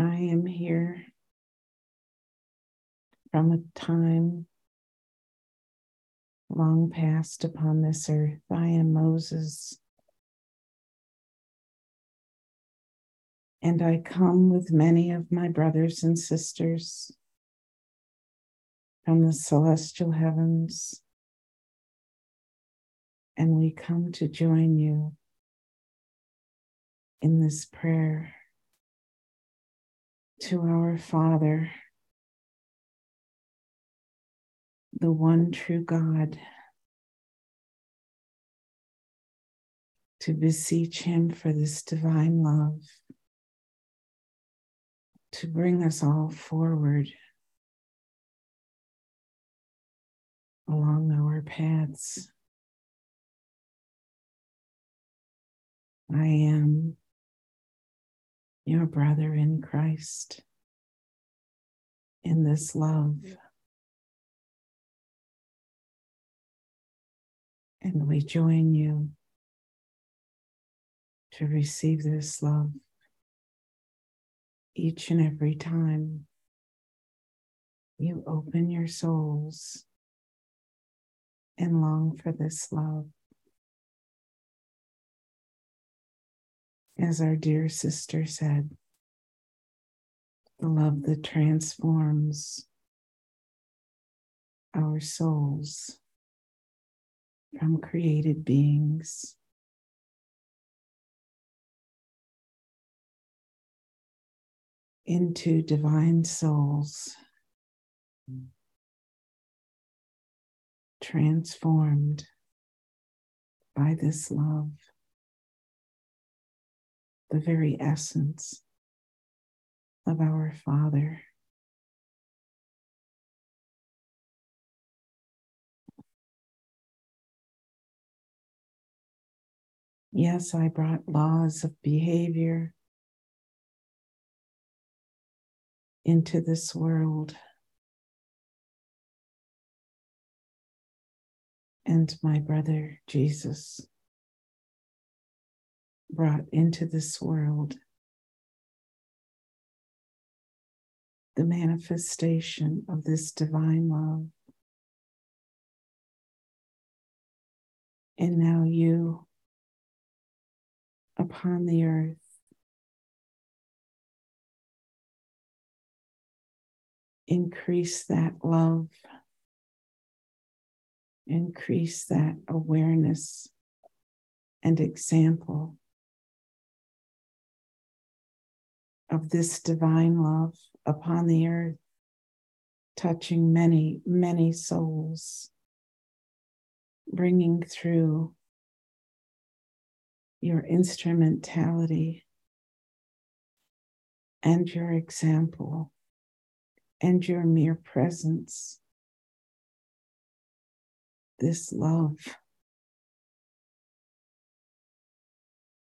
I am here from a time long past upon this earth. I am Moses. And I come with many of my brothers and sisters from the celestial heavens. And we come to join you in this prayer to our Father, the one true God, to beseech Him for this divine love, to bring us all forward along our paths. I am your brother in Christ in this love. And we join you to receive this love each and every time you open your souls and long for this love. As our dear sister said, the love that transforms our souls from created beings. Into divine souls, transformed by this love the very essence of our Father. Yes, I brought laws of behavior into this world. And my brother Jesus brought into this world. The manifestation of this divine love. And now you upon the earth. Increase that love, increase that awareness and example of this divine love upon the earth, touching many, many souls, bringing through your instrumentality and your example and your mere presence. This love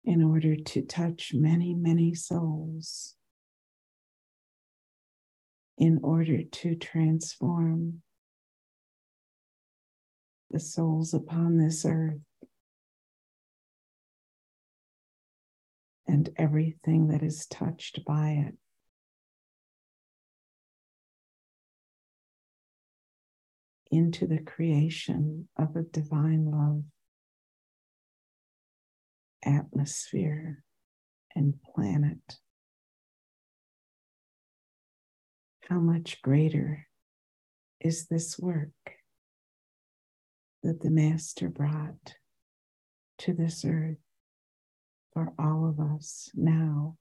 in order to touch many, many souls in order to transform the souls upon this earth and everything that is touched by it. Into the creation of a divine love, atmosphere, and planet. How much greater is this work that the Master brought to this earth for all of us now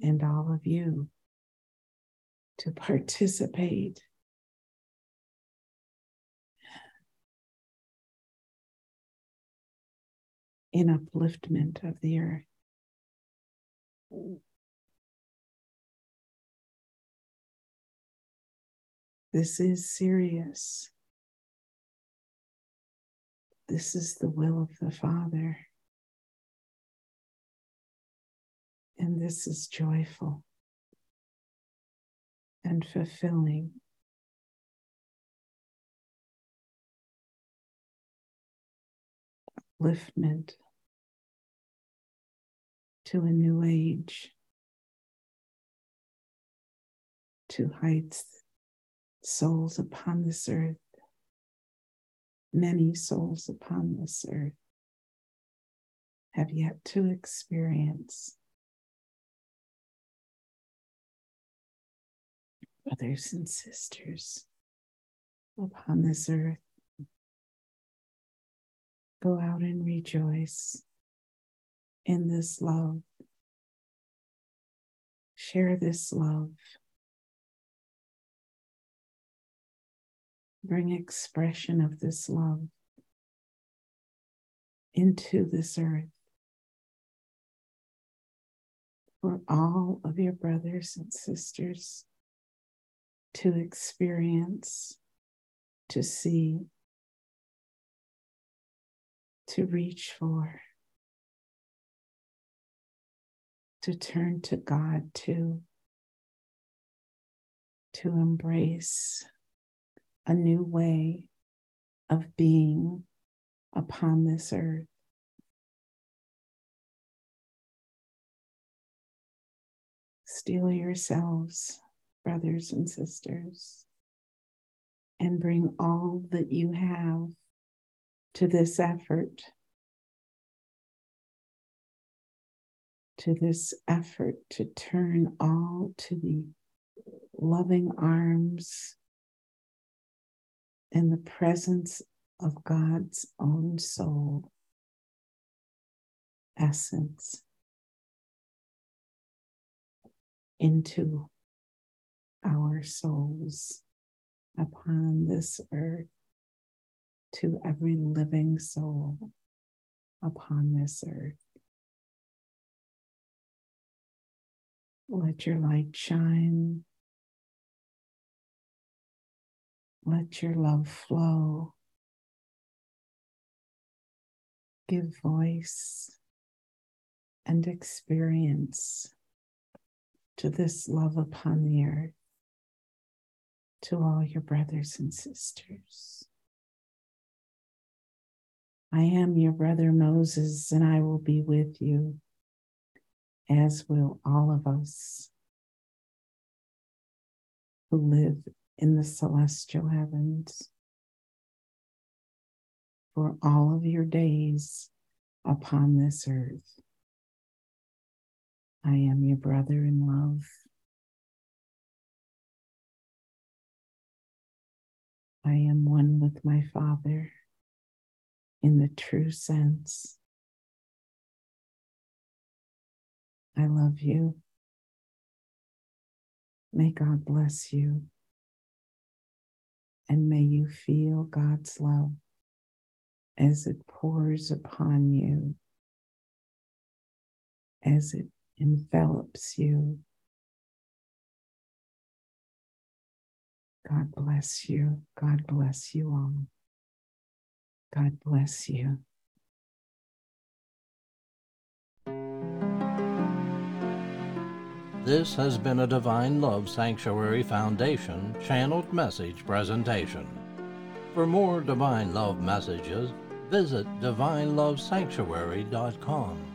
and all of you to participate. In upliftment of the earth. This is serious. This is the will of the Father. And this is joyful and fulfilling. Upliftment to a new age, to heights, souls upon this earth, many souls upon this earth have yet to experience. Brothers and sisters upon this earth, go out and rejoice in this love. Share this love. Bring expression of this love into this earth for all of your brothers and sisters to experience, to see, to reach for. to turn to God to, to embrace a new way of being upon this earth. Steel yourselves, brothers and sisters, and bring all that you have to this effort to this effort to turn all to the loving arms in the presence of God's own soul, essence, into our souls upon this earth, to every living soul upon this earth. Let your light shine. Let your love flow. Give voice and experience to this love upon the earth, to all your brothers and sisters. I am your brother Moses, and I will be with you as will all of us who live in the celestial heavens for all of your days upon this earth. I am your brother in love. I am one with my Father in the true sense. I love you. May God bless you. And may you feel God's love as it pours upon you, as it envelops you. God bless you. God bless you all. God bless you. This has been a Divine Love Sanctuary Foundation channeled message presentation. For more Divine Love messages, visit divinelovesanctuary.com.